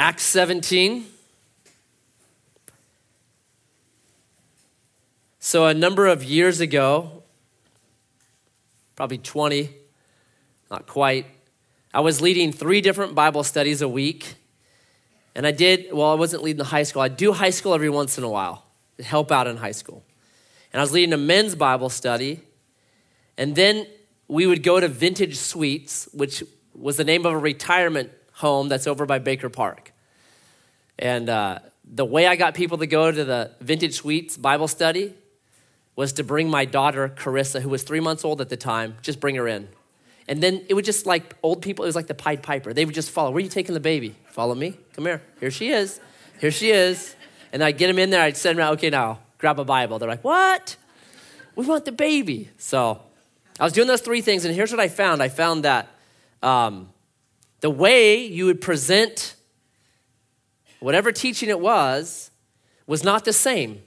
Acts 17. So, a number of years ago, probably 20, not quite, I was leading three different Bible studies a week. And I did, well, I wasn't leading the high school. I do high school every once in a while to help out in high school. And I was leading a men's Bible study. And then we would go to Vintage Suites, which was the name of a retirement home that's over by Baker Park. And uh, the way I got people to go to the Vintage Suites Bible study was to bring my daughter, Carissa, who was three months old at the time, just bring her in. And then it would just like old people, it was like the Pied Piper. They would just follow. Where are you taking the baby? Follow me. Come here. Here she is. Here she is. And I'd get them in there. I'd send them out. Okay, now grab a Bible. They're like, what? We want the baby. So I was doing those three things, and here's what I found I found that um, the way you would present whatever teaching it was was not the same.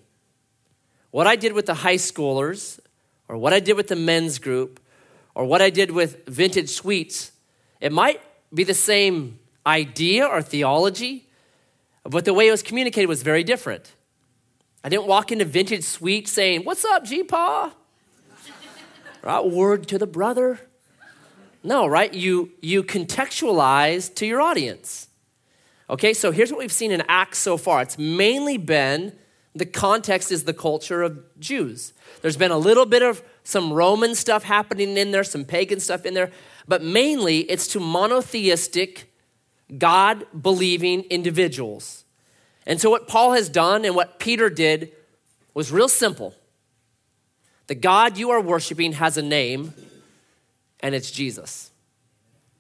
What I did with the high schoolers, or what I did with the men's group, or what I did with vintage suites, it might be the same idea or theology, but the way it was communicated was very different. I didn't walk into vintage suite saying, What's up, G Paw? right? Word to the brother. No, right? You, you contextualize to your audience. Okay, so here's what we've seen in Acts so far. It's mainly been the context is the culture of Jews. There's been a little bit of some Roman stuff happening in there, some pagan stuff in there, but mainly it's to monotheistic, God believing individuals. And so, what Paul has done and what Peter did was real simple. The God you are worshiping has a name, and it's Jesus.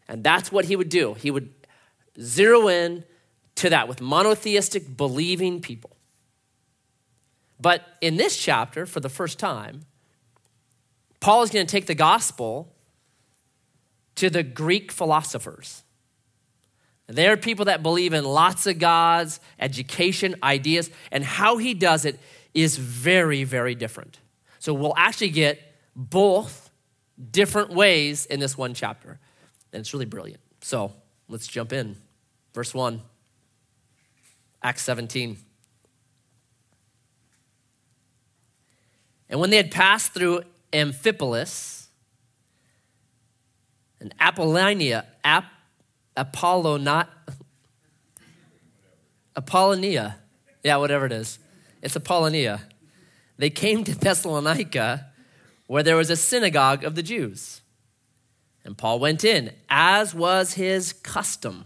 And that's what he would do. He would zero in to that with monotheistic, believing people. But in this chapter, for the first time, Paul is going to take the gospel to the Greek philosophers. They're people that believe in lots of gods, education, ideas, and how he does it is very, very different. So we'll actually get both different ways in this one chapter. And it's really brilliant. So let's jump in. Verse 1, Acts 17. And when they had passed through Amphipolis and Apollonia, Ap, Apollo, not Apollonia, yeah, whatever it is, it's Apollonia they came to Thessalonica, where there was a synagogue of the Jews. And Paul went in, as was his custom.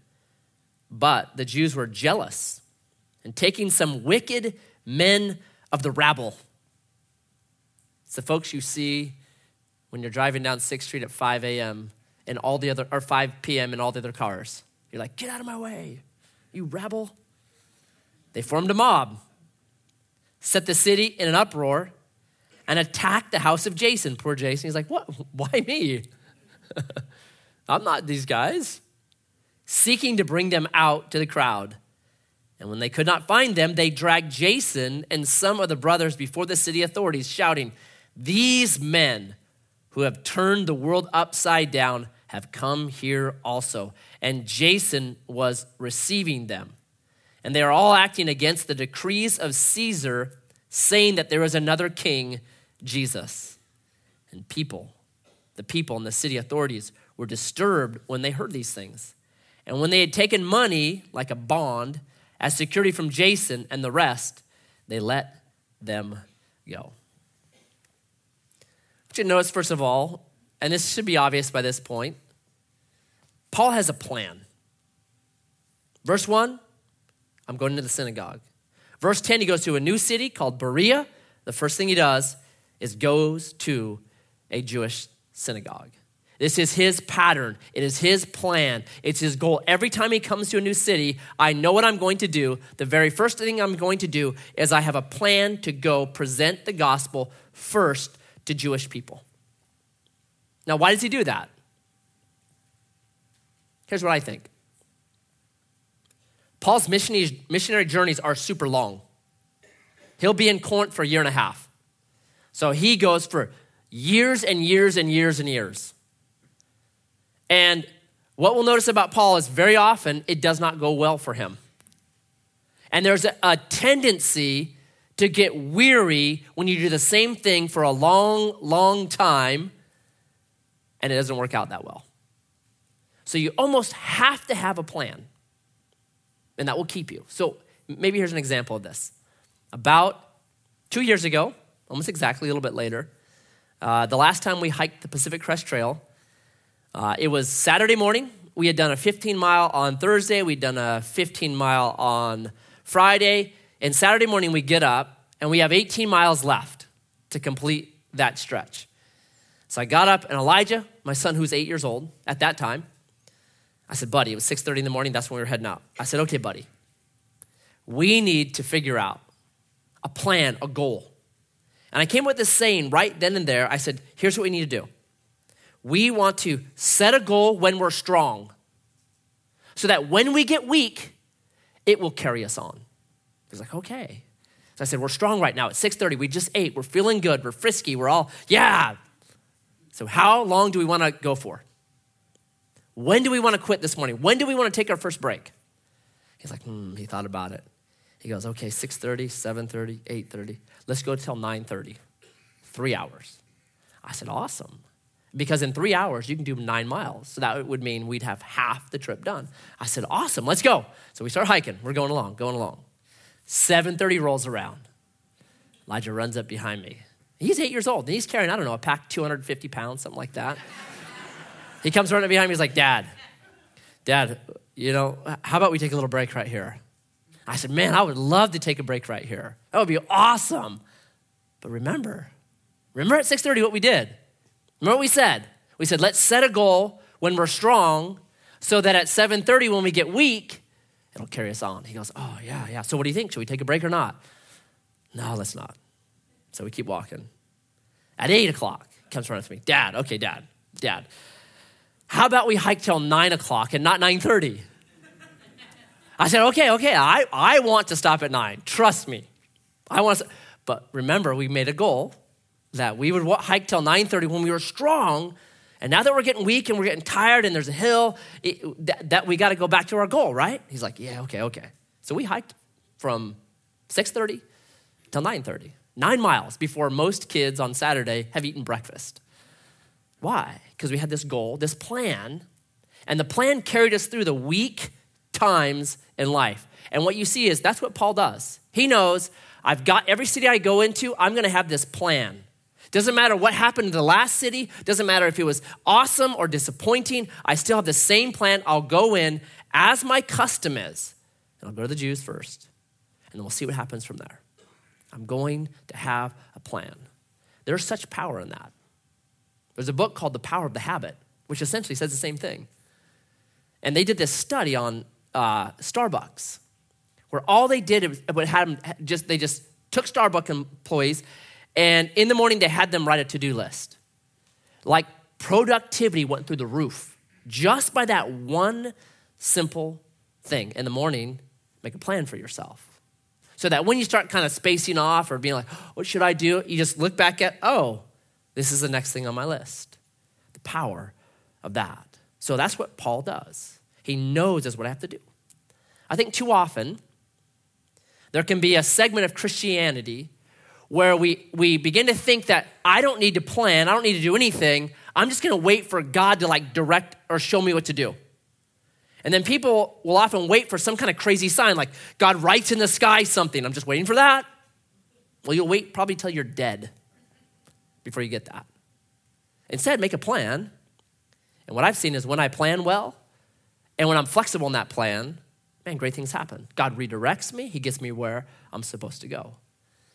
But the Jews were jealous and taking some wicked men of the rabble. It's the folks you see when you're driving down 6th Street at 5 a.m. and all the other, or 5 p.m. and all the other cars. You're like, get out of my way, you rabble. They formed a mob set the city in an uproar, and attacked the house of Jason. Poor Jason. He's like, What? Why me? I'm not these guys. Seeking to bring them out to the crowd. And when they could not find them, they dragged Jason and some of the brothers before the city authorities, shouting, These men who have turned the world upside down have come here also. And Jason was receiving them and they are all acting against the decrees of Caesar, saying that there is another king, Jesus. And people, the people and the city authorities, were disturbed when they heard these things. And when they had taken money, like a bond, as security from Jason and the rest, they let them go. What you notice, first of all, and this should be obvious by this point, Paul has a plan. Verse 1 I'm going to the synagogue. Verse 10, he goes to a new city called Berea. The first thing he does is goes to a Jewish synagogue. This is his pattern. It is his plan. It's his goal. Every time he comes to a new city, I know what I'm going to do. The very first thing I'm going to do is I have a plan to go present the gospel first to Jewish people. Now, why does he do that? Here's what I think Paul's missionary journeys are super long. He'll be in Corinth for a year and a half. So he goes for years and years and years and years. And what we'll notice about Paul is very often it does not go well for him. And there's a, a tendency to get weary when you do the same thing for a long, long time and it doesn't work out that well. So you almost have to have a plan, and that will keep you. So maybe here's an example of this. About two years ago, almost exactly, a little bit later, uh, the last time we hiked the Pacific Crest Trail, uh, it was Saturday morning. We had done a 15 mile on Thursday, we'd done a 15 mile on Friday, and Saturday morning we get up and we have 18 miles left to complete that stretch. So I got up and Elijah, my son who's eight years old at that time, I said, buddy, it was 6:30 in the morning, that's when we were heading out. I said, okay, buddy, we need to figure out a plan, a goal. And I came with this saying right then and there. I said, here's what we need to do. We want to set a goal when we're strong so that when we get weak, it will carry us on. He's like, okay. So I said, we're strong right now. It's 6:30. We just ate. We're feeling good. We're frisky. We're all, yeah, so, how long do we want to go for? When do we want to quit this morning? When do we want to take our first break? He's like, hmm, he thought about it. He goes, okay, 6.30, 7.30, 8.30. Let's go till 9.30. Three hours. I said, awesome. Because in three hours, you can do nine miles. So that would mean we'd have half the trip done. I said, awesome, let's go. So we start hiking. We're going along, going along. 7.30 rolls around. Elijah runs up behind me. He's eight years old and he's carrying, I don't know, a pack 250 pounds, something like that. he comes running behind me. He's like, Dad, Dad, you know, how about we take a little break right here? I said, Man, I would love to take a break right here. That would be awesome. But remember, remember at 6:30 what we did? Remember what we said? We said, let's set a goal when we're strong so that at 7:30 when we get weak, it'll carry us on. He goes, Oh, yeah, yeah. So what do you think? Should we take a break or not? No, let's not. So we keep walking. At eight o'clock, comes running to me. Dad, okay, dad, dad. How about we hike till nine o'clock and not 9:30? I said, okay, okay, I, I want to stop at nine. Trust me. I want to, but remember, we made a goal that we would hike till 9:30 when we were strong. And now that we're getting weak and we're getting tired and there's a hill, it, that, that, we got to go back to our goal, right? He's like, yeah, okay, okay. So we hiked from 6:30 till 9:30 nine miles before most kids on Saturday have eaten breakfast. Why? Because we had this goal, this plan, and the plan carried us through the weak times in life. And what you see is that's what Paul does. He knows I've got every city I go into, I'm going to have this plan. Doesn't matter what happened in the last city, doesn't matter if it was awesome or disappointing, I still have the same plan. I'll go in as my custom is, and I'll go to the Jews first, and then we'll see what happens from there. I'm going to have a plan. There's such power in that. There's a book called The Power of the Habit, which essentially says the same thing. And they did this study on uh, Starbucks, where all they did was had them just they just took Starbucks employees, and in the morning they had them write a to-do list. Like productivity went through the roof just by that one simple thing. In the morning, make a plan for yourself. So that when you start kind of spacing off or being like, what should I do? You just look back at, oh, this is the next thing on my list. The power of that. So that's what Paul does. He knows that's what I have to do. I think too often there can be a segment of Christianity where we, we begin to think that I don't need to plan, I don't need to do anything. I'm just gonna wait for God to like direct or show me what to do. And then people will often wait for some kind of crazy sign, like God writes in the sky something. I'm just waiting for that. Well, you'll wait probably till you're dead before you get that. Instead, make a plan. And what I've seen is when I plan well and when I'm flexible in that plan, man, great things happen. God redirects me, He gets me where I'm supposed to go.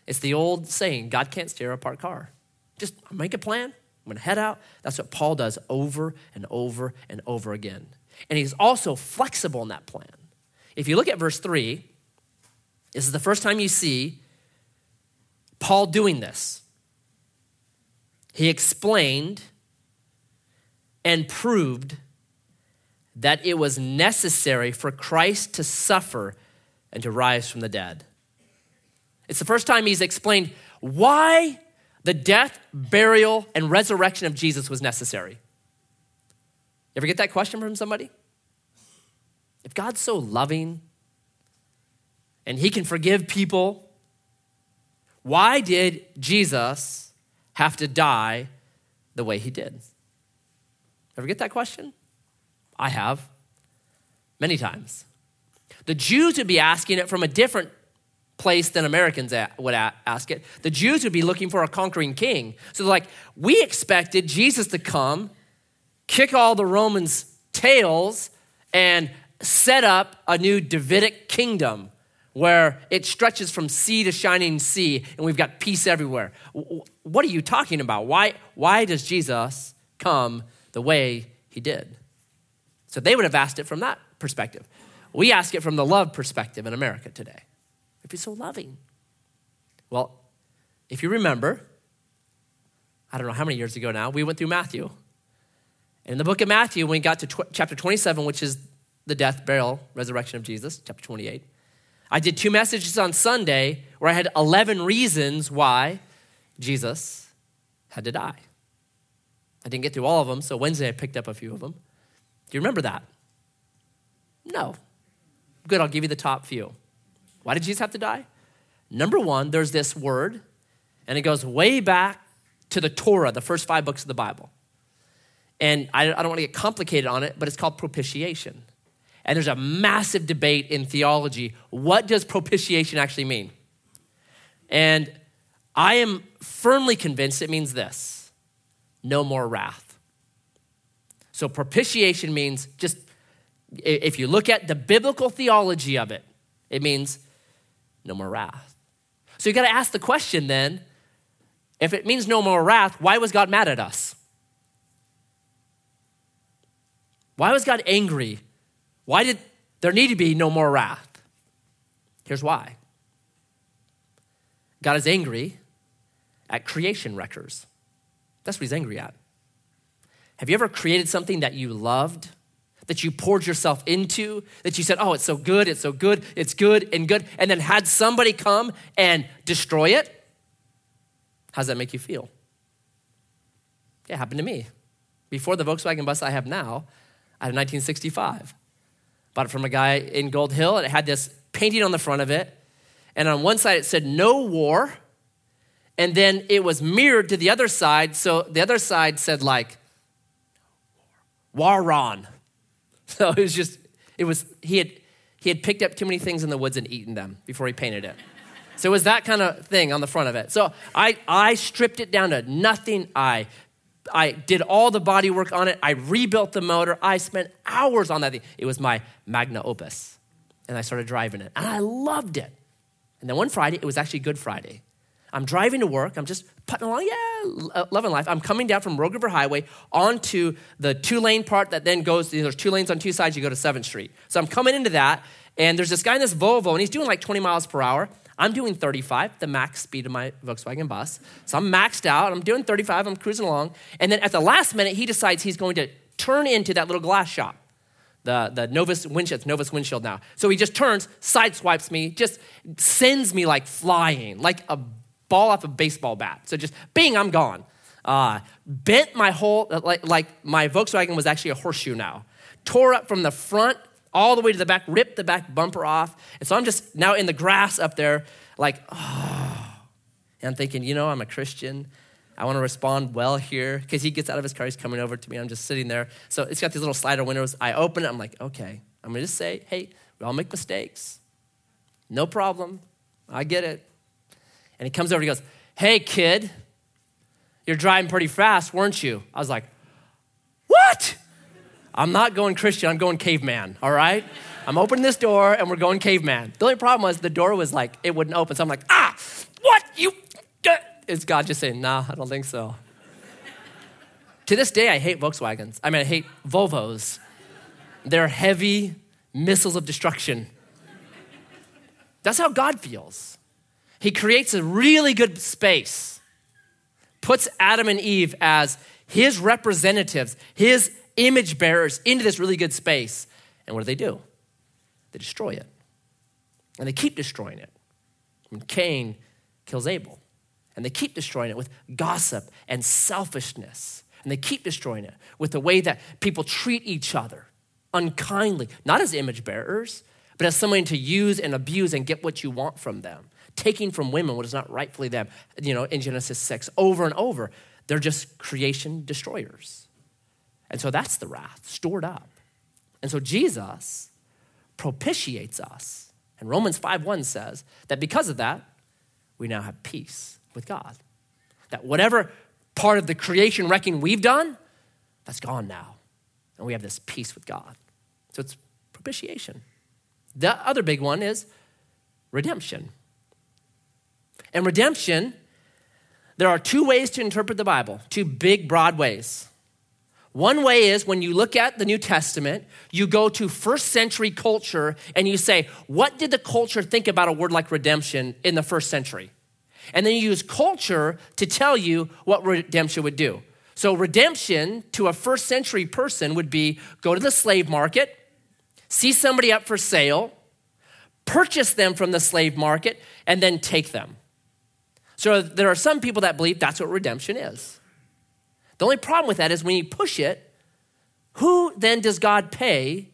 It's the old saying God can't steer a parked car. Just make a plan, I'm going to head out. That's what Paul does over and over and over again. And he's also flexible in that plan. If you look at verse 3, this is the first time you see Paul doing this. He explained and proved that it was necessary for Christ to suffer and to rise from the dead. It's the first time he's explained why the death, burial, and resurrection of Jesus was necessary. You ever get that question from somebody? If God's so loving and he can forgive people, why did Jesus have to die the way he did? Ever get that question? I have many times. The Jews would be asking it from a different place than Americans would ask it. The Jews would be looking for a conquering king. So they're like, we expected Jesus to come, kick all the Romans' tails, and set up a new Davidic kingdom where it stretches from sea to shining sea and we've got peace everywhere. What are you talking about? Why, why does Jesus come the way he did? So they would have asked it from that perspective. We ask it from the love perspective in America today. If he's so loving. Well, if you remember, I don't know how many years ago now, we went through Matthew. And in the book of Matthew, when we got to tw- chapter 27, which is the death, burial, resurrection of Jesus, chapter 28, I did two messages on Sunday where I had 11 reasons why Jesus had to die. I didn't get through all of them, so Wednesday I picked up a few of them. Do you remember that? No. Good, I'll give you the top few. Why did Jesus have to die? Number one, there's this word, and it goes way back to the Torah, the first five books of the Bible. And I, I don't want to get complicated on it, but it's called propitiation. And there's a massive debate in theology. What does propitiation actually mean? And I am firmly convinced it means this no more wrath. So propitiation means just, if you look at the biblical theology of it, it means no more wrath. So you got to ask the question then if it means no more wrath, why was God mad at us? Why was God angry? Why did there need to be no more wrath? Here's why God is angry at creation wreckers. That's what he's angry at. Have you ever created something that you loved, that you poured yourself into, that you said, oh, it's so good, it's so good, it's good and good, and then had somebody come and destroy it? How does that make you feel? It happened to me. Before the Volkswagen bus I have now, I had a 1965. Bought it from a guy in Gold Hill, and it had this painting on the front of it. And on one side it said, no war. And then it was mirrored to the other side. So the other side said, like, Waron. So it was just, it was, he had, he had picked up too many things in the woods and eaten them before he painted it. So it was that kind of thing on the front of it. So I, I stripped it down to nothing. I, I did all the body work on it. I rebuilt the motor. I spent hours on that thing. It was my magna opus. And I started driving it. And I loved it. And then one Friday, it was actually Good Friday. I'm driving to work. I'm just putting along, yeah, loving life. I'm coming down from Rogue River Highway onto the two lane part that then goes, there's two lanes on two sides, you go to 7th Street. So I'm coming into that, and there's this guy in this Volvo, and he's doing like 20 miles per hour. I'm doing 35, the max speed of my Volkswagen bus. So I'm maxed out. I'm doing 35. I'm cruising along. And then at the last minute, he decides he's going to turn into that little glass shop the, the Novus windshield, Novus windshield now. So he just turns, sideswipes me, just sends me like flying, like a ball off a baseball bat. So just bing, I'm gone. Uh, bent my whole, like, like my Volkswagen was actually a horseshoe now. Tore up from the front all the way to the back, ripped the back bumper off. And so I'm just now in the grass up there, like, oh. And I'm thinking, you know, I'm a Christian. I want to respond well here because he gets out of his car, he's coming over to me. I'm just sitting there. So it's got these little slider windows. I open it. I'm like, okay, I'm going to just say, hey, we all make mistakes. No problem. I get it. And he comes over and he goes, Hey, kid, you're driving pretty fast, weren't you? I was like, What? I'm not going Christian, I'm going caveman, all right? I'm opening this door and we're going caveman. The only problem was the door was like, it wouldn't open. So I'm like, Ah, what? You. Is God just saying, Nah, I don't think so. To this day, I hate Volkswagens. I mean, I hate Volvos. They're heavy missiles of destruction. That's how God feels. He creates a really good space, puts Adam and Eve as his representatives, his image bearers into this really good space. And what do they do? They destroy it. And they keep destroying it. And Cain kills Abel. And they keep destroying it with gossip and selfishness. And they keep destroying it with the way that people treat each other unkindly, not as image bearers, but as someone to use and abuse and get what you want from them. Taking from women what is not rightfully them, you know, in Genesis 6, over and over. They're just creation destroyers. And so that's the wrath stored up. And so Jesus propitiates us. And Romans 5:1 says that because of that, we now have peace with God. That whatever part of the creation wrecking we've done, that's gone now. And we have this peace with God. So it's propitiation. The other big one is redemption. And redemption, there are two ways to interpret the Bible, two big, broad ways. One way is when you look at the New Testament, you go to first century culture and you say, what did the culture think about a word like redemption in the first century? And then you use culture to tell you what redemption would do. So, redemption to a first century person would be go to the slave market, see somebody up for sale, purchase them from the slave market, and then take them. So, there are some people that believe that's what redemption is. The only problem with that is when you push it, who then does God pay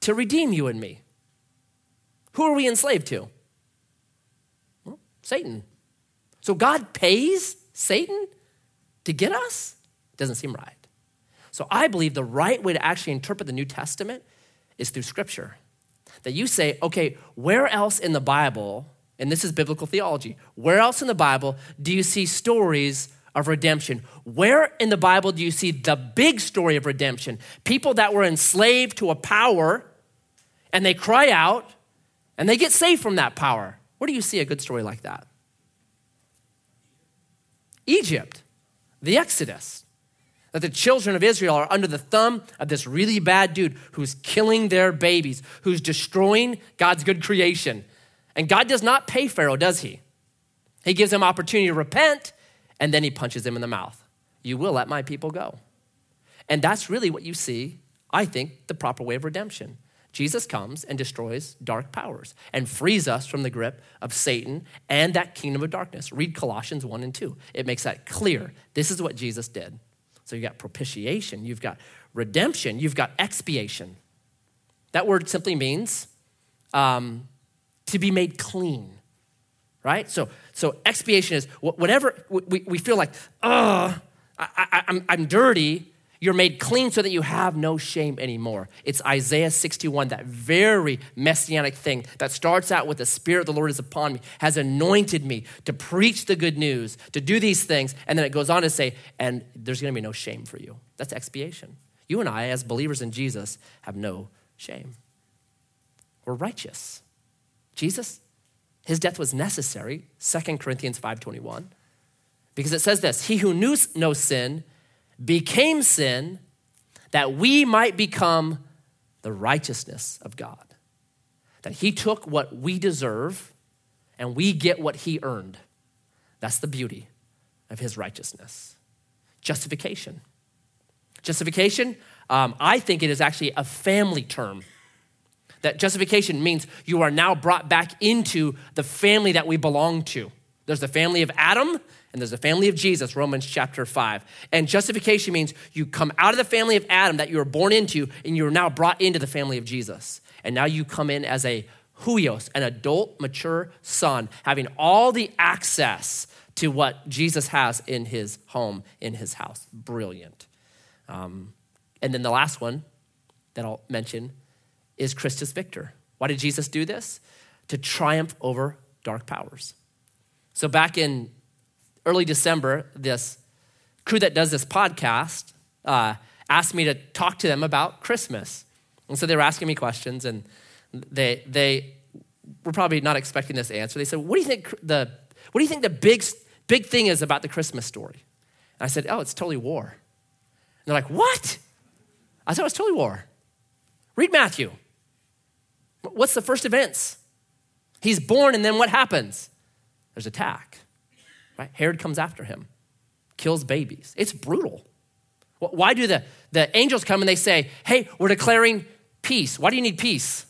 to redeem you and me? Who are we enslaved to? Well, Satan. So God pays Satan to get us? Doesn't seem right. So I believe the right way to actually interpret the New Testament is through Scripture. That you say, okay, where else in the Bible, and this is biblical theology, where else in the Bible do you see stories of redemption. Where in the Bible do you see the big story of redemption? People that were enslaved to a power and they cry out and they get saved from that power. Where do you see a good story like that? Egypt, the Exodus. That the children of Israel are under the thumb of this really bad dude who's killing their babies, who's destroying God's good creation. And God does not pay Pharaoh, does he? He gives him opportunity to repent and then he punches him in the mouth. You will let my people go. And that's really what you see, I think, the proper way of redemption. Jesus comes and destroys dark powers and frees us from the grip of Satan and that kingdom of darkness. Read Colossians 1 and 2. It makes that clear. This is what Jesus did. So you've got propitiation, you've got redemption, you've got expiation. That word simply means um, to be made clean right? So, so expiation is whatever we, we feel like, oh, I, I'm, I'm dirty. You're made clean so that you have no shame anymore. It's Isaiah 61, that very messianic thing that starts out with the Spirit of the Lord is upon me, has anointed me to preach the good news, to do these things. And then it goes on to say, and there's going to be no shame for you. That's expiation. You and I, as believers in Jesus, have no shame. We're righteous. Jesus his death was necessary, 2 Corinthians 5:21. Because it says this, he who knew no sin became sin that we might become the righteousness of God. That he took what we deserve and we get what he earned. That's the beauty of his righteousness. Justification. Justification, um, I think it is actually a family term that justification means you are now brought back into the family that we belong to. There's the family of Adam and there's the family of Jesus, Romans chapter 5. And justification means you come out of the family of Adam that you were born into and you're now brought into the family of Jesus. And now you come in as a huios, an adult, mature son, having all the access to what Jesus has in his home, in his house. Brilliant. Um, and then the last one that I'll mention is Christus Victor. Why did Jesus do this? To triumph over dark powers. So back in early December, this crew that does this podcast uh, asked me to talk to them about Christmas. And so they were asking me questions, and they, they were probably not expecting this answer. They said, What do you think the, what do you think the big, big thing is about the Christmas story? And I said, Oh, it's totally war. And they're like, What? I said, it was totally war. Read Matthew. What's the first events? He's born, and then what happens? There's attack. Right? Herod comes after him, kills babies. It's brutal. Why do the, the angels come and they say, Hey, we're declaring peace? Why do you need peace?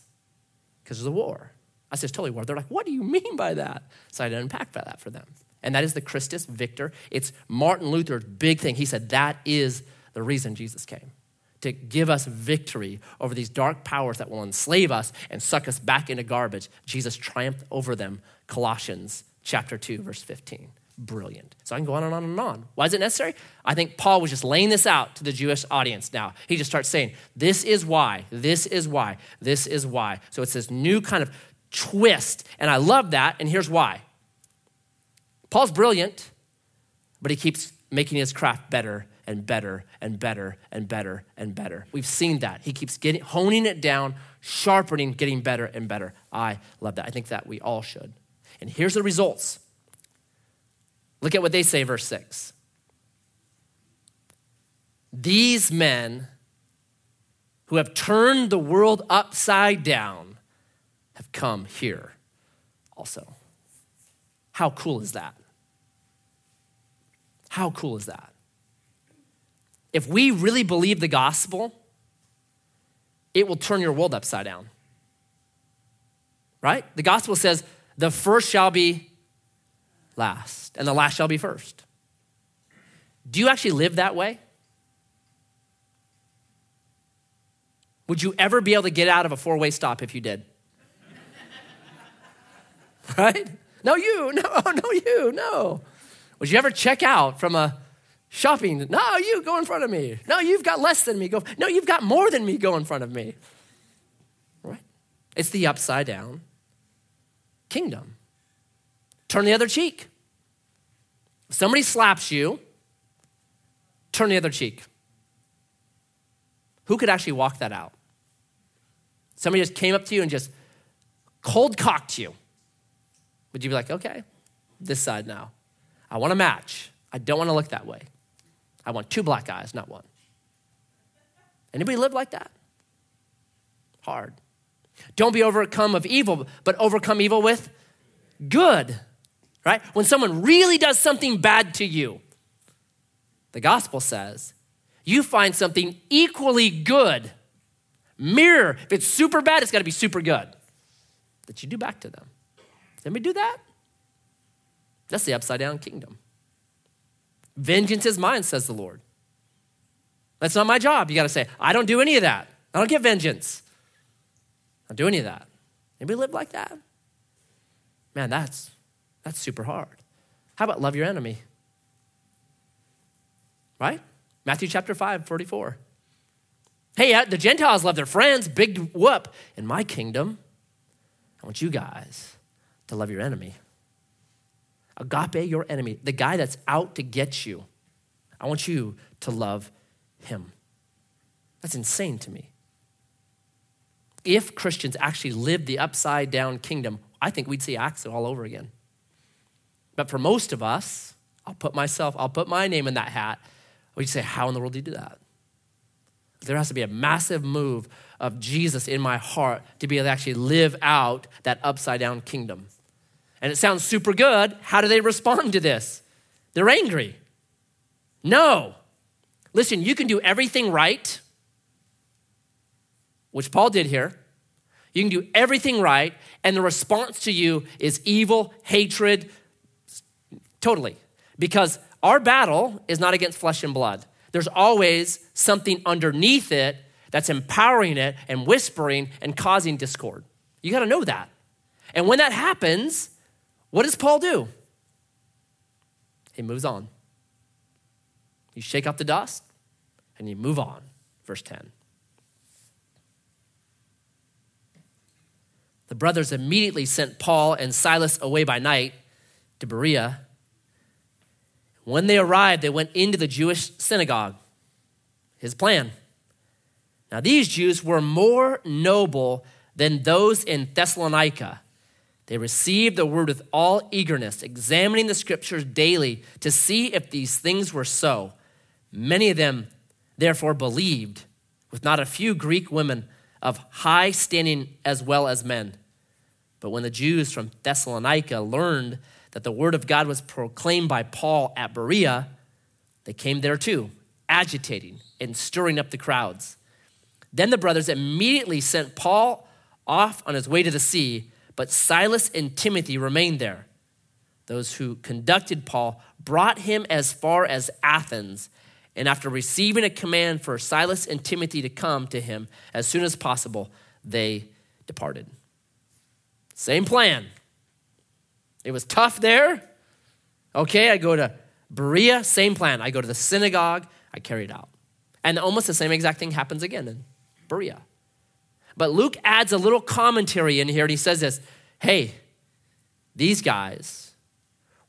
Because there's a war. I said, It's totally war. They're like, What do you mean by that? So I had to unpack that for them. And that is the Christus Victor. It's Martin Luther's big thing. He said that is the reason Jesus came to give us victory over these dark powers that will enslave us and suck us back into garbage. Jesus triumphed over them. Colossians chapter 2, verse 15. Brilliant. So I can go on and on and on. Why is it necessary? I think Paul was just laying this out to the Jewish audience now. He just starts saying, This is why, this is why, this is why. So it's this new kind of twist. And I love that. And here's why Paul's brilliant, but he keeps making his craft better and better and better and better and better. We've seen that. He keeps getting honing it down, sharpening, getting better and better. I love that. I think that we all should. And here's the results. Look at what they say, verse 6. These men who have turned the world upside down have come here also. How cool is that? How cool is that? If we really believe the gospel, it will turn your world upside down. Right? The gospel says, the first shall be last, and the last shall be first. Do you actually live that way? Would you ever be able to get out of a four way stop if you did? right? No, you, no, no, you, no. Would you ever check out from a shopping. No, you go in front of me. No, you've got less than me. Go. No, you've got more than me. Go in front of me. Right? It's the upside down kingdom. Turn the other cheek. If somebody slaps you, turn the other cheek. Who could actually walk that out? Somebody just came up to you and just cold cocked you. Would you be like, okay, this side now? I want to match. I don't want to look that way. I want two black eyes, not one. Anybody live like that? Hard. Don't be overcome of evil, but overcome evil with good. Right? When someone really does something bad to you, the gospel says, you find something equally good. Mirror. If it's super bad, it's got to be super good. That you do back to them. Let me do that? That's the upside down kingdom. Vengeance is mine, says the Lord. That's not my job. You got to say, I don't do any of that. I don't get vengeance. I don't do any of that. Anybody live like that? Man, that's that's super hard. How about love your enemy? Right? Matthew chapter 5, 44. Hey, uh, the Gentiles love their friends, big whoop. In my kingdom, I want you guys to love your enemy. Agape, your enemy, the guy that's out to get you. I want you to love him. That's insane to me. If Christians actually lived the upside down kingdom, I think we'd see Acts all over again. But for most of us, I'll put myself, I'll put my name in that hat. We'd say, How in the world do you do that? There has to be a massive move of Jesus in my heart to be able to actually live out that upside down kingdom and it sounds super good. How do they respond to this? They're angry. No. Listen, you can do everything right, which Paul did here. You can do everything right, and the response to you is evil, hatred, totally. Because our battle is not against flesh and blood. There's always something underneath it that's empowering it and whispering and causing discord. You got to know that. And when that happens, what does Paul do? He moves on. You shake out the dust and you move on. Verse 10. The brothers immediately sent Paul and Silas away by night to Berea. When they arrived, they went into the Jewish synagogue. His plan. Now, these Jews were more noble than those in Thessalonica they received the word with all eagerness, examining the scriptures daily to see if these things were so. Many of them therefore believed, with not a few Greek women of high standing as well as men. But when the Jews from Thessalonica learned that the word of God was proclaimed by Paul at Berea, they came there too, agitating and stirring up the crowds. Then the brothers immediately sent Paul off on his way to the sea, but Silas and Timothy remained there. Those who conducted Paul brought him as far as Athens and after receiving a command for Silas and Timothy to come to him as soon as possible, they departed. Same plan. It was tough there. Okay, I go to Berea, same plan. I go to the synagogue, I carry it out. And almost the same exact thing happens again in Berea. But Luke adds a little commentary in here and he says this hey, these guys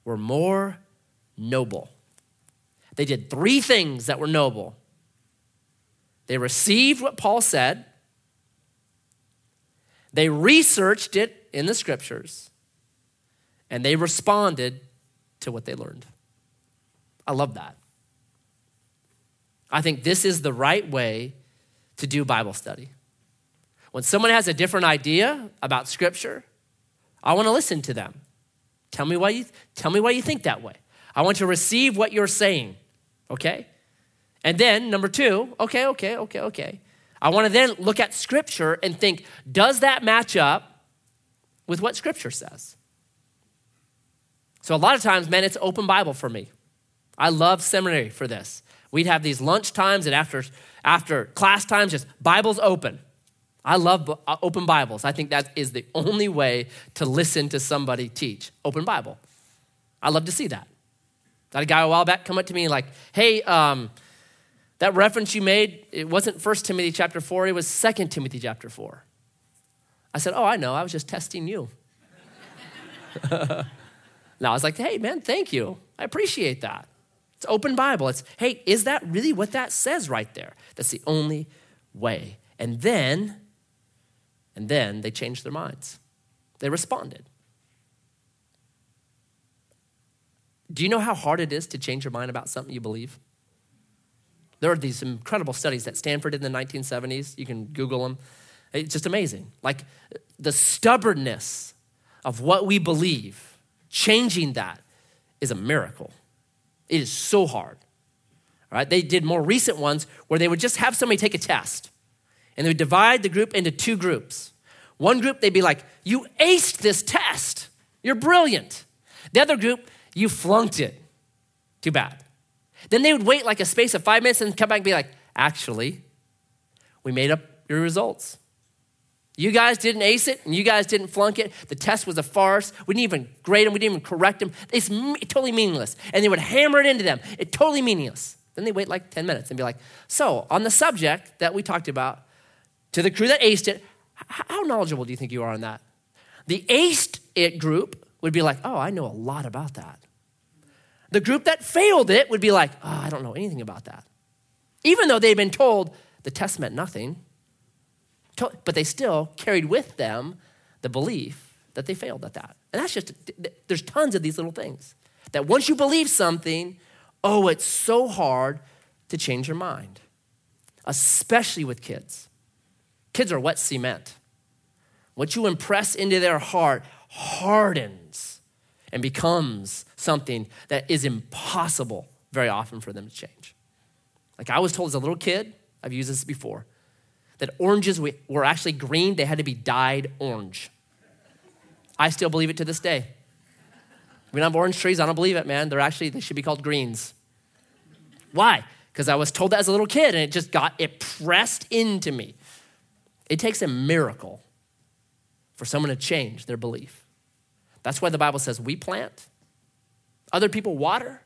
were more noble they did three things that were noble they received what Paul said, they researched it in the scriptures, and they responded to what they learned. I love that. I think this is the right way to do Bible study. When someone has a different idea about scripture, I want to listen to them. Tell me why you tell me why you think that way. I want to receive what you're saying okay? And then, number two, okay, okay, okay, okay. I want to then look at Scripture and think, does that match up with what Scripture says? So, a lot of times, man, it's open Bible for me. I love seminary for this. We'd have these lunch times and after, after class times, just Bibles open. I love uh, open Bibles. I think that is the only way to listen to somebody teach. Open Bible. I love to see that. Got a guy a while back come up to me like, hey, um, that reference you made, it wasn't First Timothy chapter 4, it was Second Timothy chapter 4. I said, oh, I know, I was just testing you. now I was like, hey, man, thank you. I appreciate that. It's open Bible. It's, hey, is that really what that says right there? That's the only way. And then, and then they changed their minds. They responded. Do you know how hard it is to change your mind about something you believe? There are these incredible studies that Stanford did in the 1970s. You can Google them. It's just amazing. Like the stubbornness of what we believe, changing that is a miracle. It is so hard. All right? They did more recent ones where they would just have somebody take a test and they would divide the group into two groups. One group, they'd be like, You aced this test. You're brilliant. The other group, you flunked it. Too bad. Then they would wait like a space of five minutes and come back and be like, actually, we made up your results. You guys didn't ace it and you guys didn't flunk it. The test was a farce. We didn't even grade them, we didn't even correct them. It's totally meaningless. And they would hammer it into them. It's totally meaningless. Then they wait like 10 minutes and be like, so on the subject that we talked about, to the crew that aced it, how knowledgeable do you think you are on that? The aced it group would be like, oh, I know a lot about that. The group that failed it would be like, oh, I don't know anything about that. Even though they'd been told the test meant nothing, but they still carried with them the belief that they failed at that. And that's just, there's tons of these little things. That once you believe something, oh, it's so hard to change your mind, especially with kids. Kids are wet cement. What you impress into their heart hardens and becomes something that is impossible very often for them to change. Like I was told as a little kid, I've used this before, that oranges were actually green, they had to be dyed orange. I still believe it to this day. We don't have orange trees, I don't believe it, man. They're actually, they should be called greens. Why? Because I was told that as a little kid and it just got, it pressed into me. It takes a miracle for someone to change their belief. That's why the Bible says we plant, other people water,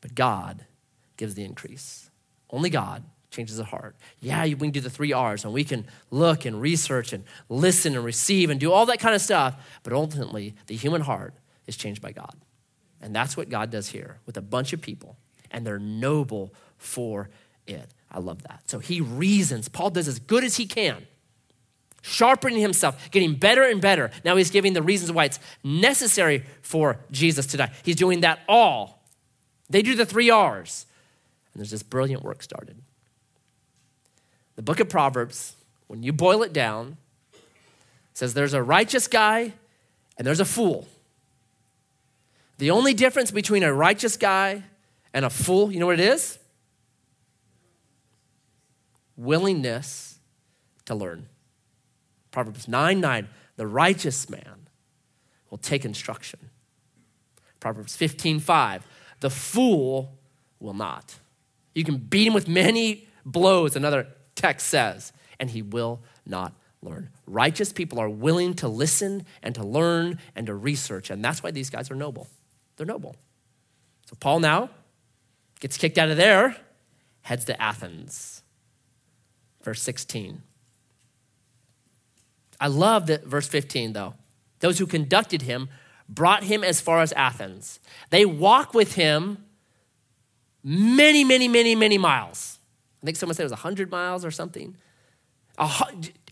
but God gives the increase. Only God changes the heart. Yeah, we can do the three R's and we can look and research and listen and receive and do all that kind of stuff, but ultimately, the human heart is changed by God. And that's what God does here with a bunch of people, and they're noble for it. I love that. So he reasons. Paul does as good as he can sharpening himself, getting better and better. Now he's giving the reasons why it's necessary for Jesus to die. He's doing that all. They do the three R's. And there's this brilliant work started. The book of Proverbs, when you boil it down, says there's a righteous guy and there's a fool. The only difference between a righteous guy and a fool, you know what it is? Willingness to learn. Proverbs 9 9, the righteous man will take instruction. Proverbs 15 5, the fool will not. You can beat him with many blows, another text says, and he will not learn. Righteous people are willing to listen and to learn and to research, and that's why these guys are noble. They're noble. So Paul now gets kicked out of there, heads to Athens. Verse 16. I love that verse 15, though. Those who conducted him brought him as far as Athens. They walk with him many, many, many, many miles. I think someone said it was 100 miles or something.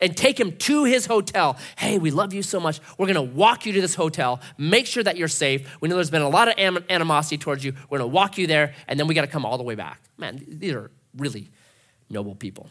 And take him to his hotel. Hey, we love you so much. We're going to walk you to this hotel. Make sure that you're safe. We know there's been a lot of animosity towards you. We're going to walk you there, and then we got to come all the way back. Man, these are really noble people.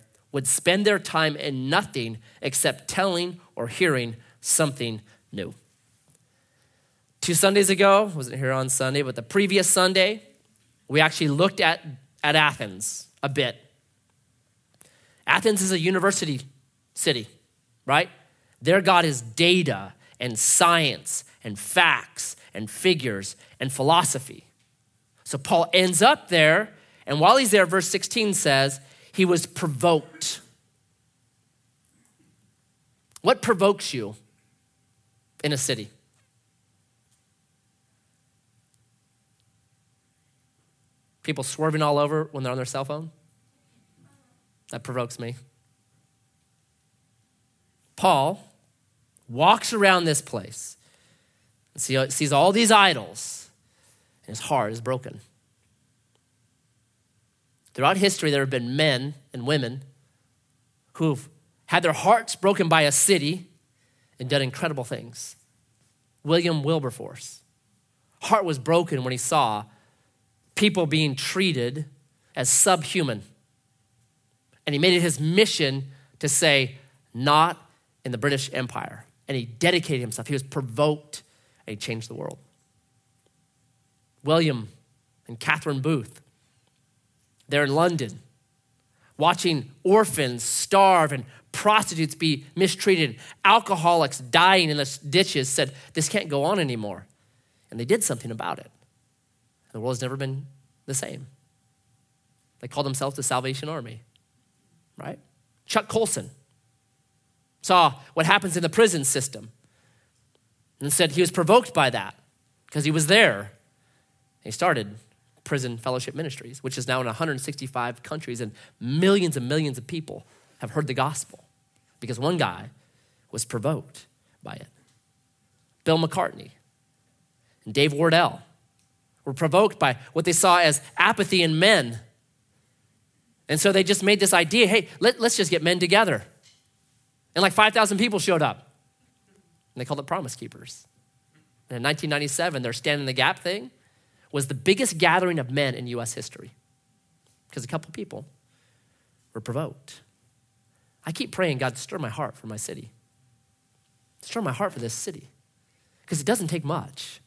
would spend their time in nothing except telling or hearing something new. Two Sundays ago, wasn't here on Sunday, but the previous Sunday, we actually looked at, at Athens a bit. Athens is a university city, right? Their God is data and science and facts and figures and philosophy. So Paul ends up there, and while he's there, verse 16 says, he was provoked. What provokes you in a city? People swerving all over when they're on their cell phone? That provokes me. Paul walks around this place and sees all these idols, and his heart is broken. Throughout history, there have been men and women who've had their hearts broken by a city and done incredible things. William Wilberforce, heart was broken when he saw people being treated as subhuman. And he made it his mission to say, not in the British Empire. And he dedicated himself. He was provoked and he changed the world. William and Catherine Booth, they're in London, watching orphans starve and prostitutes be mistreated, alcoholics dying in the ditches, said, This can't go on anymore. And they did something about it. The world has never been the same. They call themselves the Salvation Army, right? Chuck Colson saw what happens in the prison system and said he was provoked by that because he was there. He started Prison Fellowship Ministries, which is now in 165 countries, and millions and millions of people have heard the gospel because one guy was provoked by it. Bill McCartney and Dave Wardell were provoked by what they saw as apathy in men. And so they just made this idea hey, let, us just get men together. And like 5,000 people showed up. And they called it Promise Keepers. And in 1997, their Stand in the Gap thing was the biggest gathering of men in US history because a couple people were provoked. I keep praying, God, stir my heart for my city. Stir my heart for this city because it doesn't take much,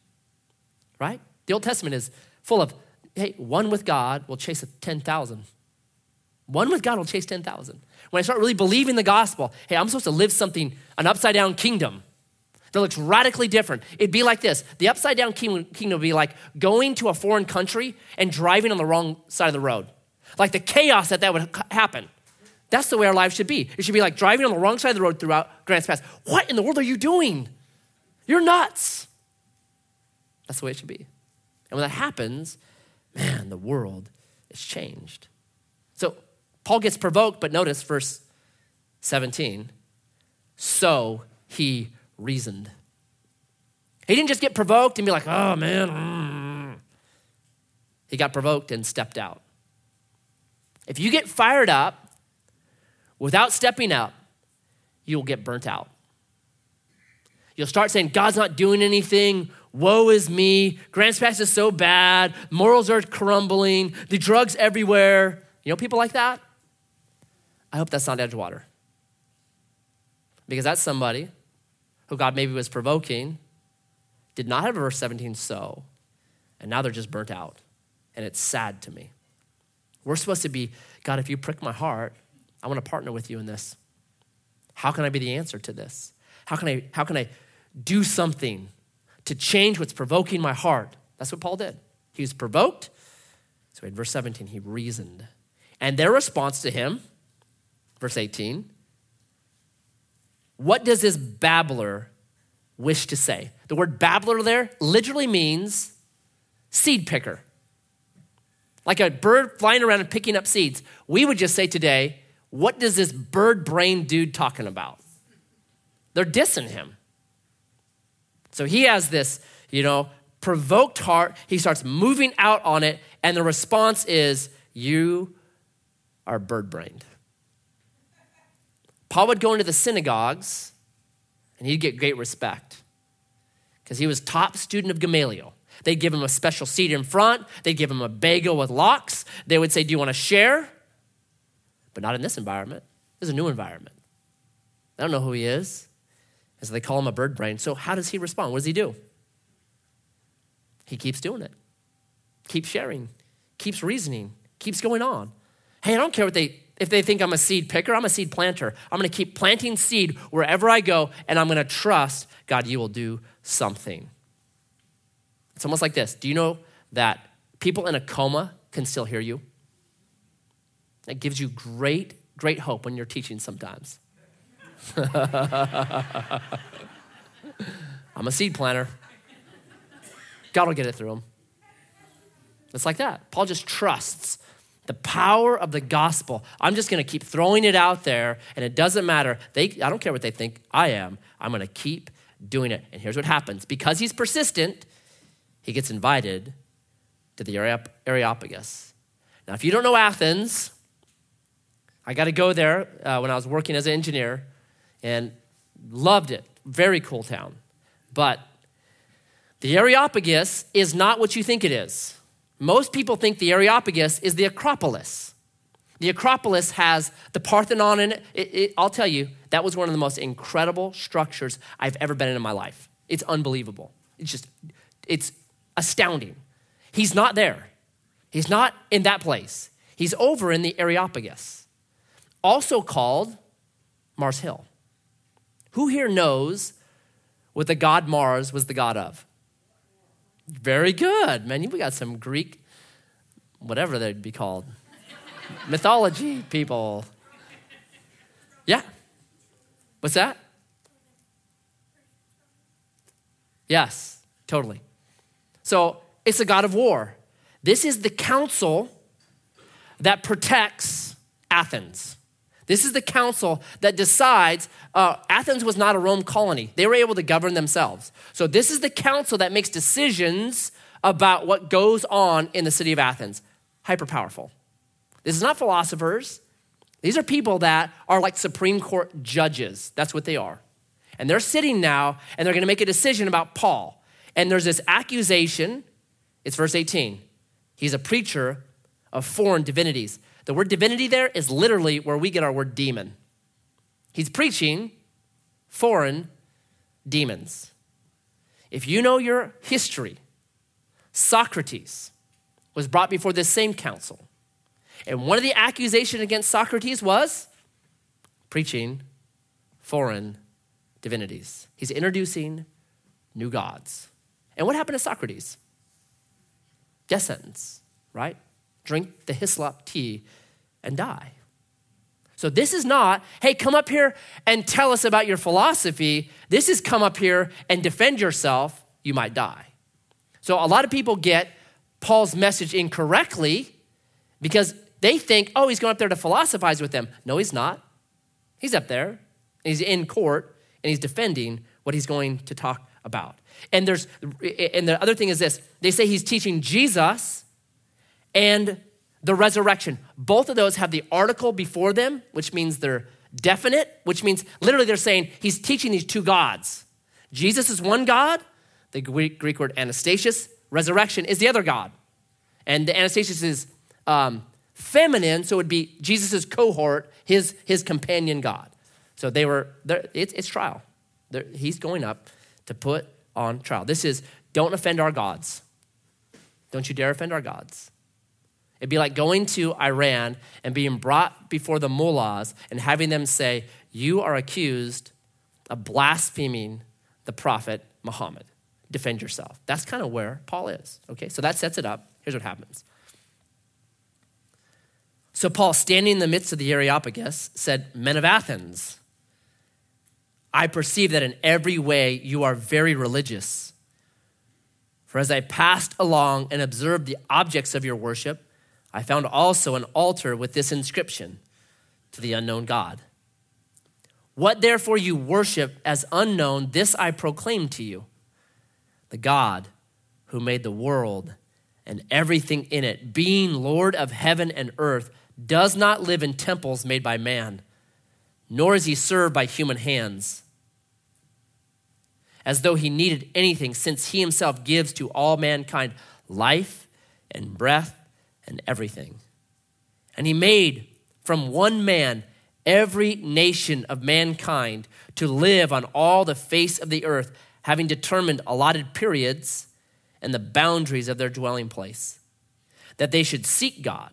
right? The Old Testament is full of, hey, one with God will chase 10,000. One with God will chase 10,000. When I start really believing the gospel, hey, I'm supposed to live something, an upside down kingdom that looks radically different. It'd be like this the upside down kingdom would be like going to a foreign country and driving on the wrong side of the road. Like the chaos that that would happen. That's the way our lives should be. It should be like driving on the wrong side of the road throughout Grants Pass. What in the world are you doing? You're nuts. That's the way it should be. And when that happens, man, the world is changed. So Paul gets provoked, but notice verse 17. So he reasoned. He didn't just get provoked and be like, oh man. Mm. He got provoked and stepped out. If you get fired up without stepping up, you'll get burnt out. You'll start saying, God's not doing anything. Woe is me. Grants Pass is so bad. Morals are crumbling. The drugs everywhere. You know people like that? I hope that's not Edgewater. Because that's somebody who God maybe was provoking, did not have a verse 17 so, and now they're just burnt out. And it's sad to me. We're supposed to be, God, if you prick my heart, I want to partner with you in this. How can I be the answer to this? How can I, how can I do something to change what's provoking my heart? That's what Paul did. He was provoked. So in verse 17, he reasoned. And their response to him, verse 18, what does this babbler wish to say? The word babbler there literally means seed picker like a bird flying around and picking up seeds. We would just say today, what does this bird brain dude talking about? They're dissing him. So he has this, you know, provoked heart. He starts moving out on it, and the response is, You are bird brained. Paul would go into the synagogues and he'd get great respect because he was top student of Gamaliel. They'd give him a special seat in front. They'd give him a bagel with lox. They would say, Do you want to share? But not in this environment. This is a new environment. They don't know who he is. And so they call him a bird brain. So how does he respond? What does he do? He keeps doing it, keeps sharing, keeps reasoning, keeps going on. Hey, I don't care what they if they think I'm a seed picker, I'm a seed planter. I'm going to keep planting seed wherever I go, and I'm going to trust God, you will do something. It's almost like this Do you know that people in a coma can still hear you? It gives you great, great hope when you're teaching sometimes. I'm a seed planter. God will get it through them. It's like that. Paul just trusts the power of the gospel. I'm just going to keep throwing it out there, and it doesn't matter. They, I don't care what they think I am. I'm going to keep doing it. And here's what happens because he's persistent, he gets invited to the Areopagus. Now, if you don't know Athens, I got to go there uh, when I was working as an engineer and loved it. Very cool town. But the Areopagus is not what you think it is. Most people think the Areopagus is the Acropolis. The Acropolis has the Parthenon in it. It, it. I'll tell you, that was one of the most incredible structures I've ever been in in my life. It's unbelievable. It's just, it's astounding. He's not there. He's not in that place. He's over in the Areopagus, also called Mars Hill. Who here knows what the god Mars was the god of? Very good, man. We got some Greek, whatever they'd be called, mythology people. Yeah. What's that? Yes, totally. So it's a God of war. This is the council that protects Athens. This is the council that decides uh, Athens was not a Rome colony. They were able to govern themselves. So, this is the council that makes decisions about what goes on in the city of Athens. Hyper powerful. This is not philosophers. These are people that are like Supreme Court judges. That's what they are. And they're sitting now and they're going to make a decision about Paul. And there's this accusation. It's verse 18. He's a preacher of foreign divinities. The word divinity there is literally where we get our word demon. He's preaching foreign demons. If you know your history, Socrates was brought before this same council. And one of the accusations against Socrates was preaching foreign divinities. He's introducing new gods. And what happened to Socrates? Death sentence, right? Drink the hyssop tea and die. So this is not, hey, come up here and tell us about your philosophy. This is come up here and defend yourself, you might die. So a lot of people get Paul's message incorrectly because they think, oh, he's going up there to philosophize with them. No, he's not. He's up there, he's in court, and he's defending what he's going to talk about. And there's and the other thing is this they say he's teaching Jesus and the resurrection. Both of those have the article before them, which means they're definite, which means literally they're saying he's teaching these two gods. Jesus is one God, the Greek, word Anastasis, resurrection is the other God. And the Anastasis is um, feminine, so it would be Jesus' cohort, his, his companion God. So they were, it's, it's trial. They're, he's going up to put on trial. This is don't offend our gods. Don't you dare offend our gods. It'd be like going to Iran and being brought before the mullahs and having them say, You are accused of blaspheming the prophet Muhammad. Defend yourself. That's kind of where Paul is. Okay, so that sets it up. Here's what happens. So Paul, standing in the midst of the Areopagus, said, Men of Athens, I perceive that in every way you are very religious. For as I passed along and observed the objects of your worship, I found also an altar with this inscription to the unknown God. What therefore you worship as unknown, this I proclaim to you the God who made the world and everything in it, being Lord of heaven and earth, does not live in temples made by man, nor is he served by human hands as though he needed anything, since he himself gives to all mankind life and breath and everything. And he made from one man every nation of mankind to live on all the face of the earth, having determined allotted periods and the boundaries of their dwelling place, that they should seek God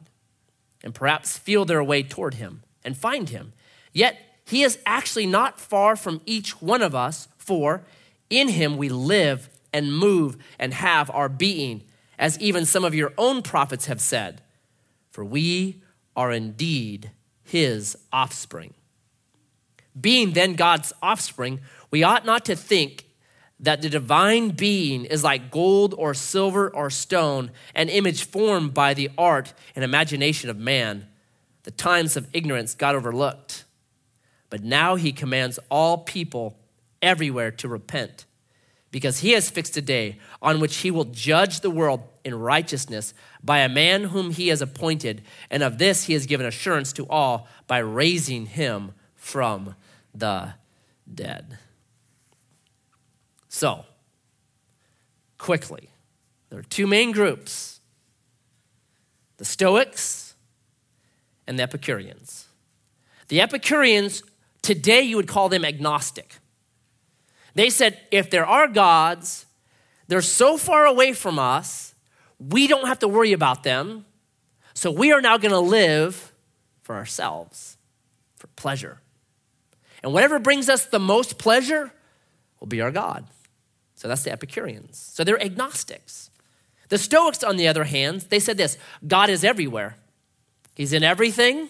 and perhaps feel their way toward him and find him. Yet he is actually not far from each one of us, for in him we live and move and have our being, as even some of your own prophets have said. For we are indeed his offspring. Being then God's offspring, we ought not to think that the divine being is like gold or silver or stone, an image formed by the art and imagination of man. The times of ignorance God overlooked. But now he commands all people everywhere to repent, because he has fixed a day on which he will judge the world in righteousness by a man whom he has appointed, and of this he has given assurance to all by raising him from the dead. So, quickly, there are two main groups the Stoics and the Epicureans. The Epicureans, today you would call them agnostic. They said, if there are gods, they're so far away from us, we don't have to worry about them. So we are now going to live for ourselves, for pleasure. And whatever brings us the most pleasure will be our God. So that's the Epicureans. So they're agnostics. The Stoics, on the other hand, they said this God is everywhere, He's in everything.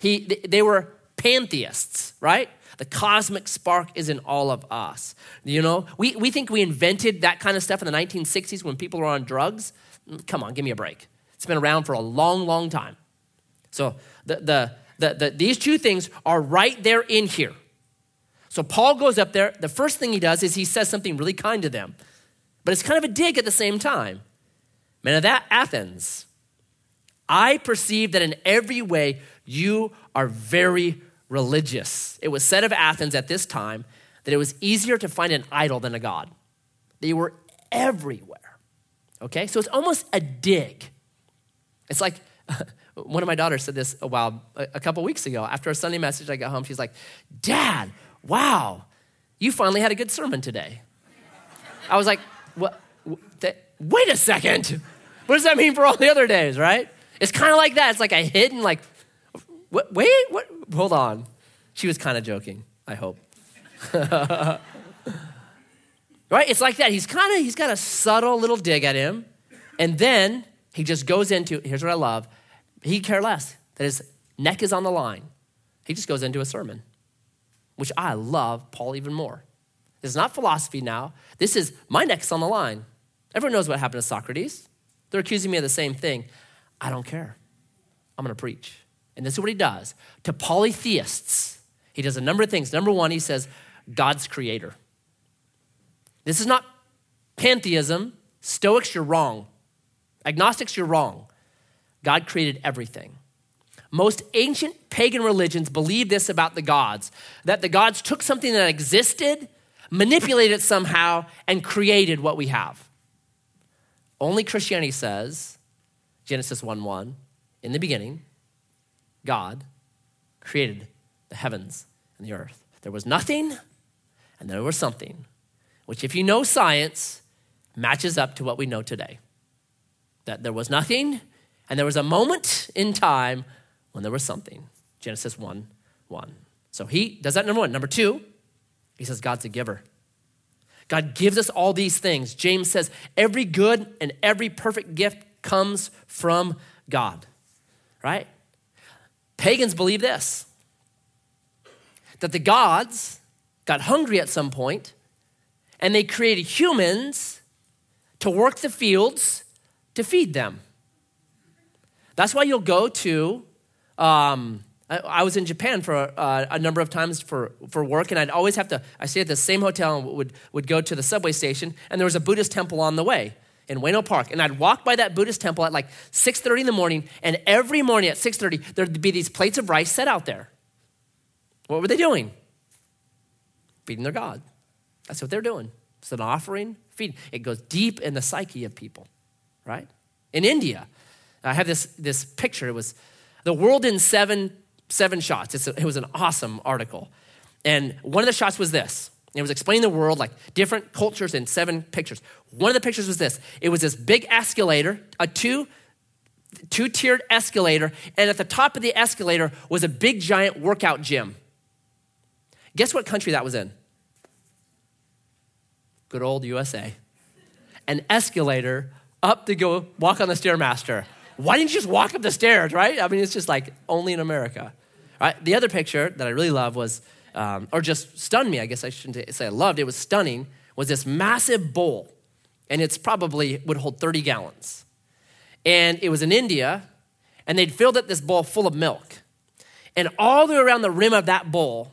He, they were pantheists, right? The cosmic spark is in all of us. You know, we, we think we invented that kind of stuff in the 1960s when people were on drugs. Mm, come on, give me a break. It's been around for a long, long time. So the, the, the, the, these two things are right there in here. So Paul goes up there. The first thing he does is he says something really kind to them, but it's kind of a dig at the same time. Men of that Athens, I perceive that in every way you are very religious. It was said of Athens at this time that it was easier to find an idol than a god. They were everywhere. Okay? So it's almost a dig. It's like one of my daughters said this a while, a couple weeks ago. After a Sunday message, I got home. She's like, Dad, wow, you finally had a good sermon today. I was like, what? Wait a second. What does that mean for all the other days, right? It's kind of like that. It's like a hidden, like, what, wait, what? Hold on. She was kind of joking, I hope. right? It's like that. He's kind of, he's got a subtle little dig at him. And then he just goes into, here's what I love. He care less that his neck is on the line. He just goes into a sermon, which I love Paul even more. This is not philosophy now. This is my neck's on the line. Everyone knows what happened to Socrates. They're accusing me of the same thing. I don't care. I'm going to preach. And this is what he does. To polytheists, he does a number of things. Number one, he says, God's creator. This is not pantheism. Stoics, you're wrong. Agnostics, you're wrong. God created everything. Most ancient pagan religions believe this about the gods that the gods took something that existed, manipulated it somehow, and created what we have. Only Christianity says, Genesis 1 1, in the beginning, God created the heavens and the earth. There was nothing, and there was something, which, if you know science, matches up to what we know today. That there was nothing, and there was a moment in time when there was something. Genesis 1 1. So he does that number one. Number two, he says God's a giver. God gives us all these things. James says every good and every perfect gift comes from God, right? Pagans believe this that the gods got hungry at some point and they created humans to work the fields to feed them. That's why you'll go to, um, I, I, was in Japan for uh, a number of times for, for work, and I'd always have to, I stayed at the same hotel and would, would go to the subway station, and there was a Buddhist temple on the way in Ueno Park. And I'd walk by that Buddhist temple at like 6.30 in the morning, and every morning at 6.30, there'd be these plates of rice set out there. What were they doing? Feeding their God. That's what they're doing. It's an offering, feeding. It goes deep in the psyche of people, right? In India, I have this, this picture. It was the world in seven, seven shots. A, it was an awesome article. And one of the shots was this. It was explaining the world, like different cultures in seven pictures. One of the pictures was this. It was this big escalator, a two, two-tiered escalator, and at the top of the escalator was a big giant workout gym. Guess what country that was in? Good old USA. An escalator up to go walk on the Stairmaster. Why didn't you just walk up the stairs, right? I mean, it's just like only in America. Right? The other picture that I really love was, um, or just stunned me, I guess I shouldn't say I loved, it was stunning, was this massive bowl. And it's probably would hold 30 gallons. And it was in India, and they'd filled up this bowl full of milk. And all the way around the rim of that bowl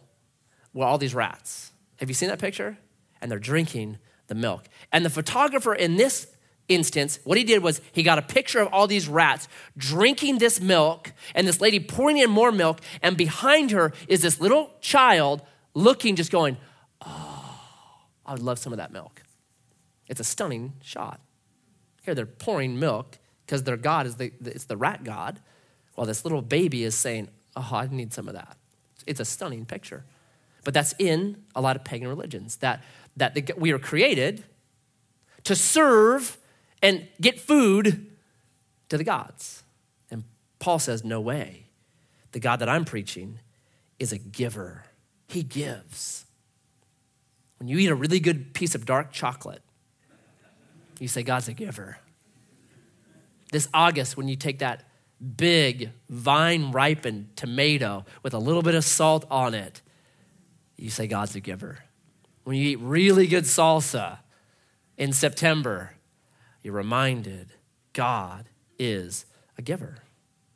were all these rats. Have you seen that picture? And they're drinking the milk. And the photographer in this instance, what he did was he got a picture of all these rats drinking this milk and this lady pouring in more milk. And behind her is this little child looking, just going, Oh, I would love some of that milk. It's a stunning shot. Here they're pouring milk because their God is the, it's the rat God, while this little baby is saying, Oh, I need some of that. It's a stunning picture. But that's in a lot of pagan religions that, that we are created to serve and get food to the gods. And Paul says, No way. The God that I'm preaching is a giver, He gives. When you eat a really good piece of dark chocolate, you say, God's a giver. This August, when you take that big vine ripened tomato with a little bit of salt on it, you say, God's a giver. When you eat really good salsa in September, you're reminded God is a giver.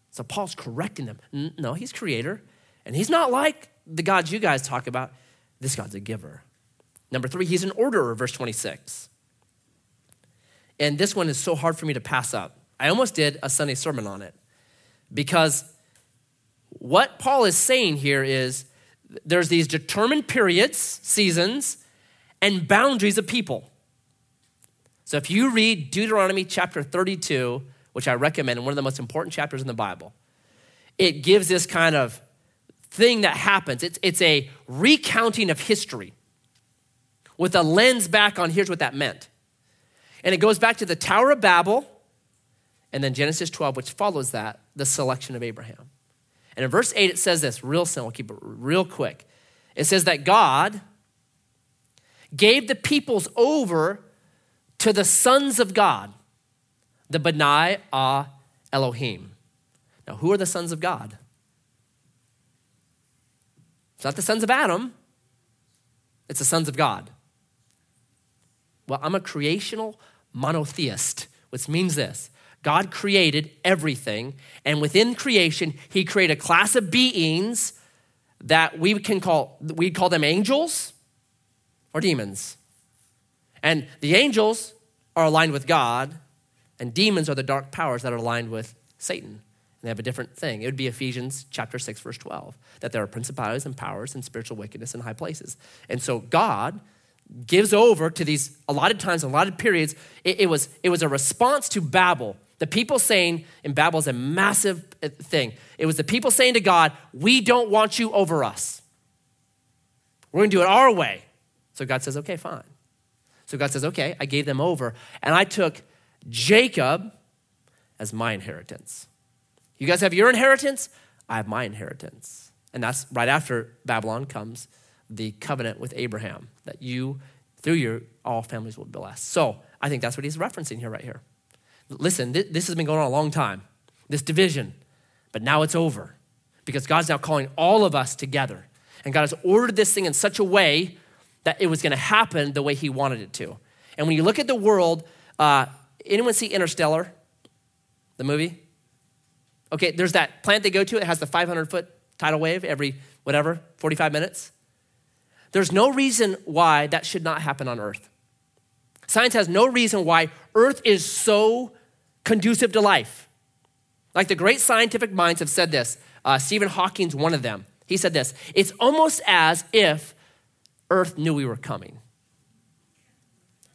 So Paul's correcting them. No, he's creator. And he's not like the gods you guys talk about. This God's a giver. Number three, he's an orderer, verse 26. And this one is so hard for me to pass up. I almost did a Sunday sermon on it because what Paul is saying here is there's these determined periods, seasons, and boundaries of people. So if you read Deuteronomy chapter 32, which I recommend, one of the most important chapters in the Bible, it gives this kind of thing that happens. It's, it's a recounting of history with a lens back on here's what that meant. And it goes back to the Tower of Babel and then Genesis 12, which follows that, the selection of Abraham. And in verse 8, it says this real simple, we'll keep it real quick. It says that God gave the peoples over to the sons of God, the Benai Ah Elohim. Now, who are the sons of God? It's not the sons of Adam, it's the sons of God. Well, I'm a creational monotheist, which means this God created everything, and within creation, He created a class of beings that we can call we call them angels or demons. And the angels are aligned with God, and demons are the dark powers that are aligned with Satan. And they have a different thing. It would be Ephesians chapter 6, verse 12, that there are principalities and powers and spiritual wickedness in high places. And so God gives over to these a lot of times, a lot of periods. It, it was, it was a response to Babel. The people saying, and Babel is a massive uh, thing. It was the people saying to God, We don't want you over us. We're going to do it our way. So God says, Okay, fine. So God says, Okay, I gave them over, and I took Jacob as my inheritance. You guys have your inheritance, I have my inheritance. And that's right after Babylon comes the covenant with Abraham that you, through your, all families will be blessed. So I think that's what he's referencing here, right here. Listen, th- this has been going on a long time, this division, but now it's over because God's now calling all of us together. And God has ordered this thing in such a way that it was going to happen the way he wanted it to. And when you look at the world, uh, anyone see Interstellar, the movie? Okay, there's that planet they go to. It has the 500 foot tidal wave every, whatever, 45 minutes. There's no reason why that should not happen on Earth. Science has no reason why Earth is so conducive to life. Like the great scientific minds have said this. Uh, Stephen Hawking's one of them. He said this It's almost as if Earth knew we were coming.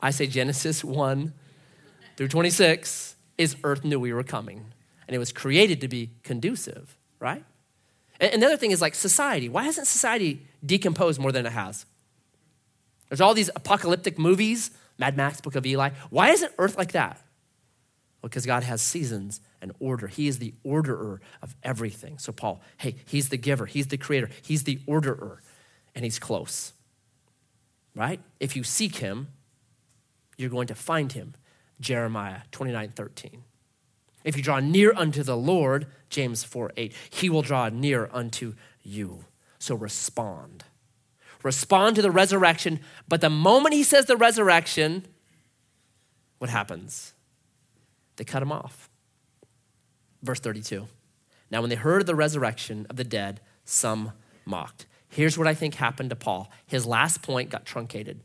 I say Genesis 1 through 26 is Earth knew we were coming. And it was created to be conducive, right? And the other thing is like society. Why hasn't society decomposed more than it has? There's all these apocalyptic movies, Mad Max, Book of Eli. Why isn't Earth like that? Well, because God has seasons and order. He is the orderer of everything. So, Paul, hey, he's the giver, he's the creator, he's the orderer, and he's close. Right? If you seek him, you're going to find him. Jeremiah 29 13. If you draw near unto the Lord, James 4 8, he will draw near unto you. So respond. Respond to the resurrection. But the moment he says the resurrection, what happens? They cut him off. Verse 32. Now, when they heard of the resurrection of the dead, some mocked. Here's what I think happened to Paul his last point got truncated.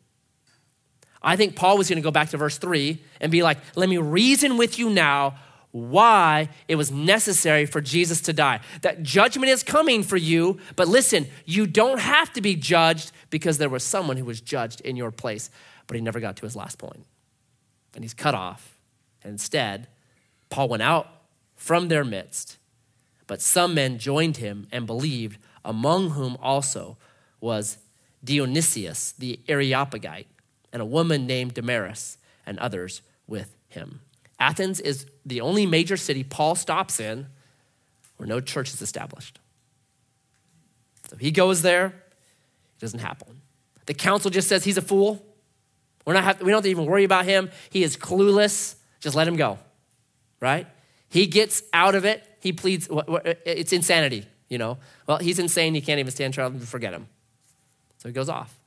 I think Paul was going to go back to verse 3 and be like, let me reason with you now why it was necessary for Jesus to die. That judgment is coming for you, but listen, you don't have to be judged because there was someone who was judged in your place, but he never got to his last point. And he's cut off. And instead, Paul went out from their midst, but some men joined him and believed, among whom also was Dionysius the Areopagite, and a woman named Damaris, and others with him. Athens is the only major city Paul stops in where no church is established. So he goes there, it doesn't happen. The council just says he's a fool. We're not have, we don't even worry about him. He is clueless. Just let him go, right? He gets out of it. He pleads, it's insanity, you know. Well, he's insane. He can't even stand trial. Forget him. So he goes off.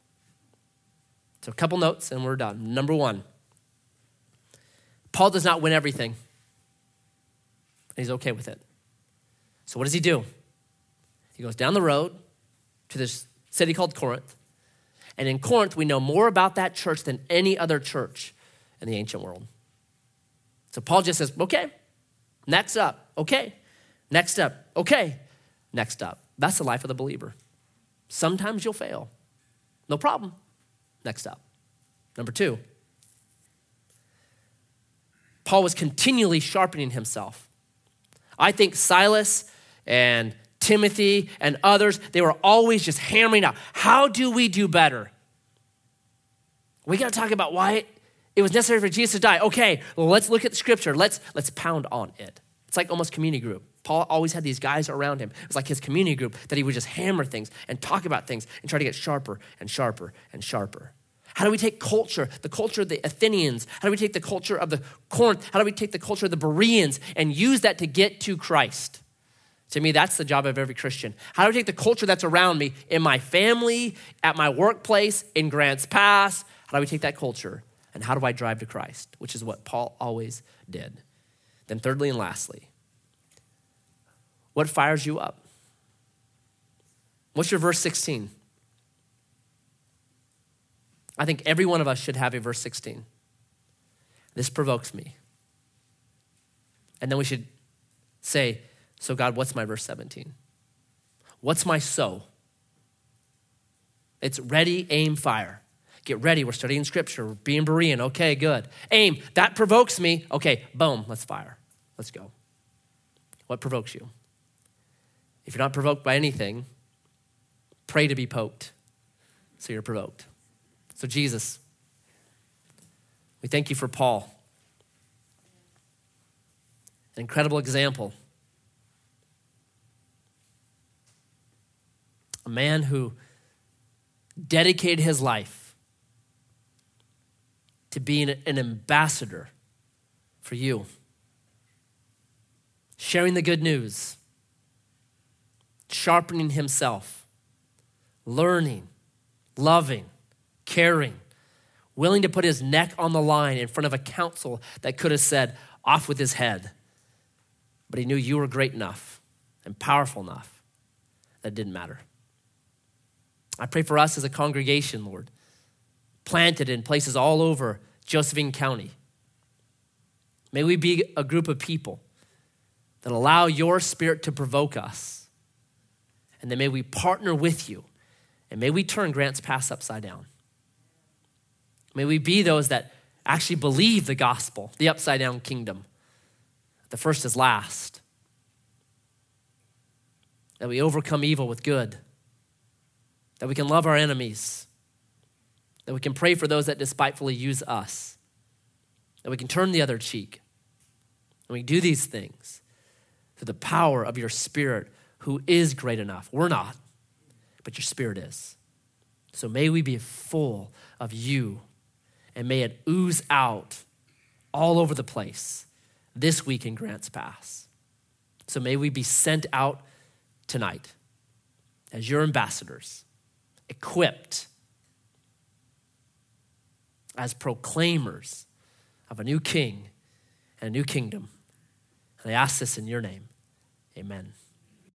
So a couple notes and we're done. Number one, Paul does not win everything. And he's okay with it. So what does he do? He goes down the road to this city called Corinth. And in Corinth, we know more about that church than any other church in the ancient world. So Paul just says, okay, next up, okay, next up, okay, next up. That's the life of the believer. Sometimes you'll fail. No problem. Next up. Number two, Paul was continually sharpening himself. I think Silas and Timothy and others, they were always just hammering out how do we do better? We got to talk about why It was necessary for Jesus to die. Okay, well, let's look at the scripture. Let's, let's pound on it. It's like almost community group. Paul always had these guys around him. It was like his community group that he would just hammer things and talk about things and try to get sharper and sharper and sharper. How do we take culture, the culture of the Athenians? How do we take the culture of the Corinth? How do we take the culture of the Bereans and use that to get to Christ? To me, that's the job of every Christian. How do I take the culture that's around me in my family, at my workplace, in Grants Pass? How do we take that culture and how do I drive to Christ? Which is what Paul always did. Then, thirdly and lastly, what fires you up? What's your verse 16? I think every one of us should have a verse 16. This provokes me. And then we should say, So, God, what's my verse 17? What's my so? It's ready, aim, fire. Get ready. We're studying scripture. We're being Berean. Okay, good. Aim. That provokes me. Okay, boom. Let's fire. Let's go. What provokes you? If you're not provoked by anything, pray to be poked so you're provoked. So, Jesus, we thank you for Paul. An incredible example. A man who dedicated his life to being an ambassador for you, sharing the good news, sharpening himself, learning, loving, caring, willing to put his neck on the line in front of a council that could have said, off with his head. But he knew you were great enough and powerful enough that it didn't matter. I pray for us as a congregation, Lord, planted in places all over Josephine County. May we be a group of people that allow your spirit to provoke us. And then may we partner with you. And may we turn Grants Pass upside down. May we be those that actually believe the gospel, the upside down kingdom. The first is last. That we overcome evil with good. That we can love our enemies. That we can pray for those that despitefully use us. That we can turn the other cheek. And we do these things through the power of your Spirit who is great enough. We're not, but your Spirit is. So may we be full of you and may it ooze out all over the place this week in Grants Pass. So may we be sent out tonight as your ambassadors, equipped as proclaimers of a new king and a new kingdom. And I ask this in your name. Amen.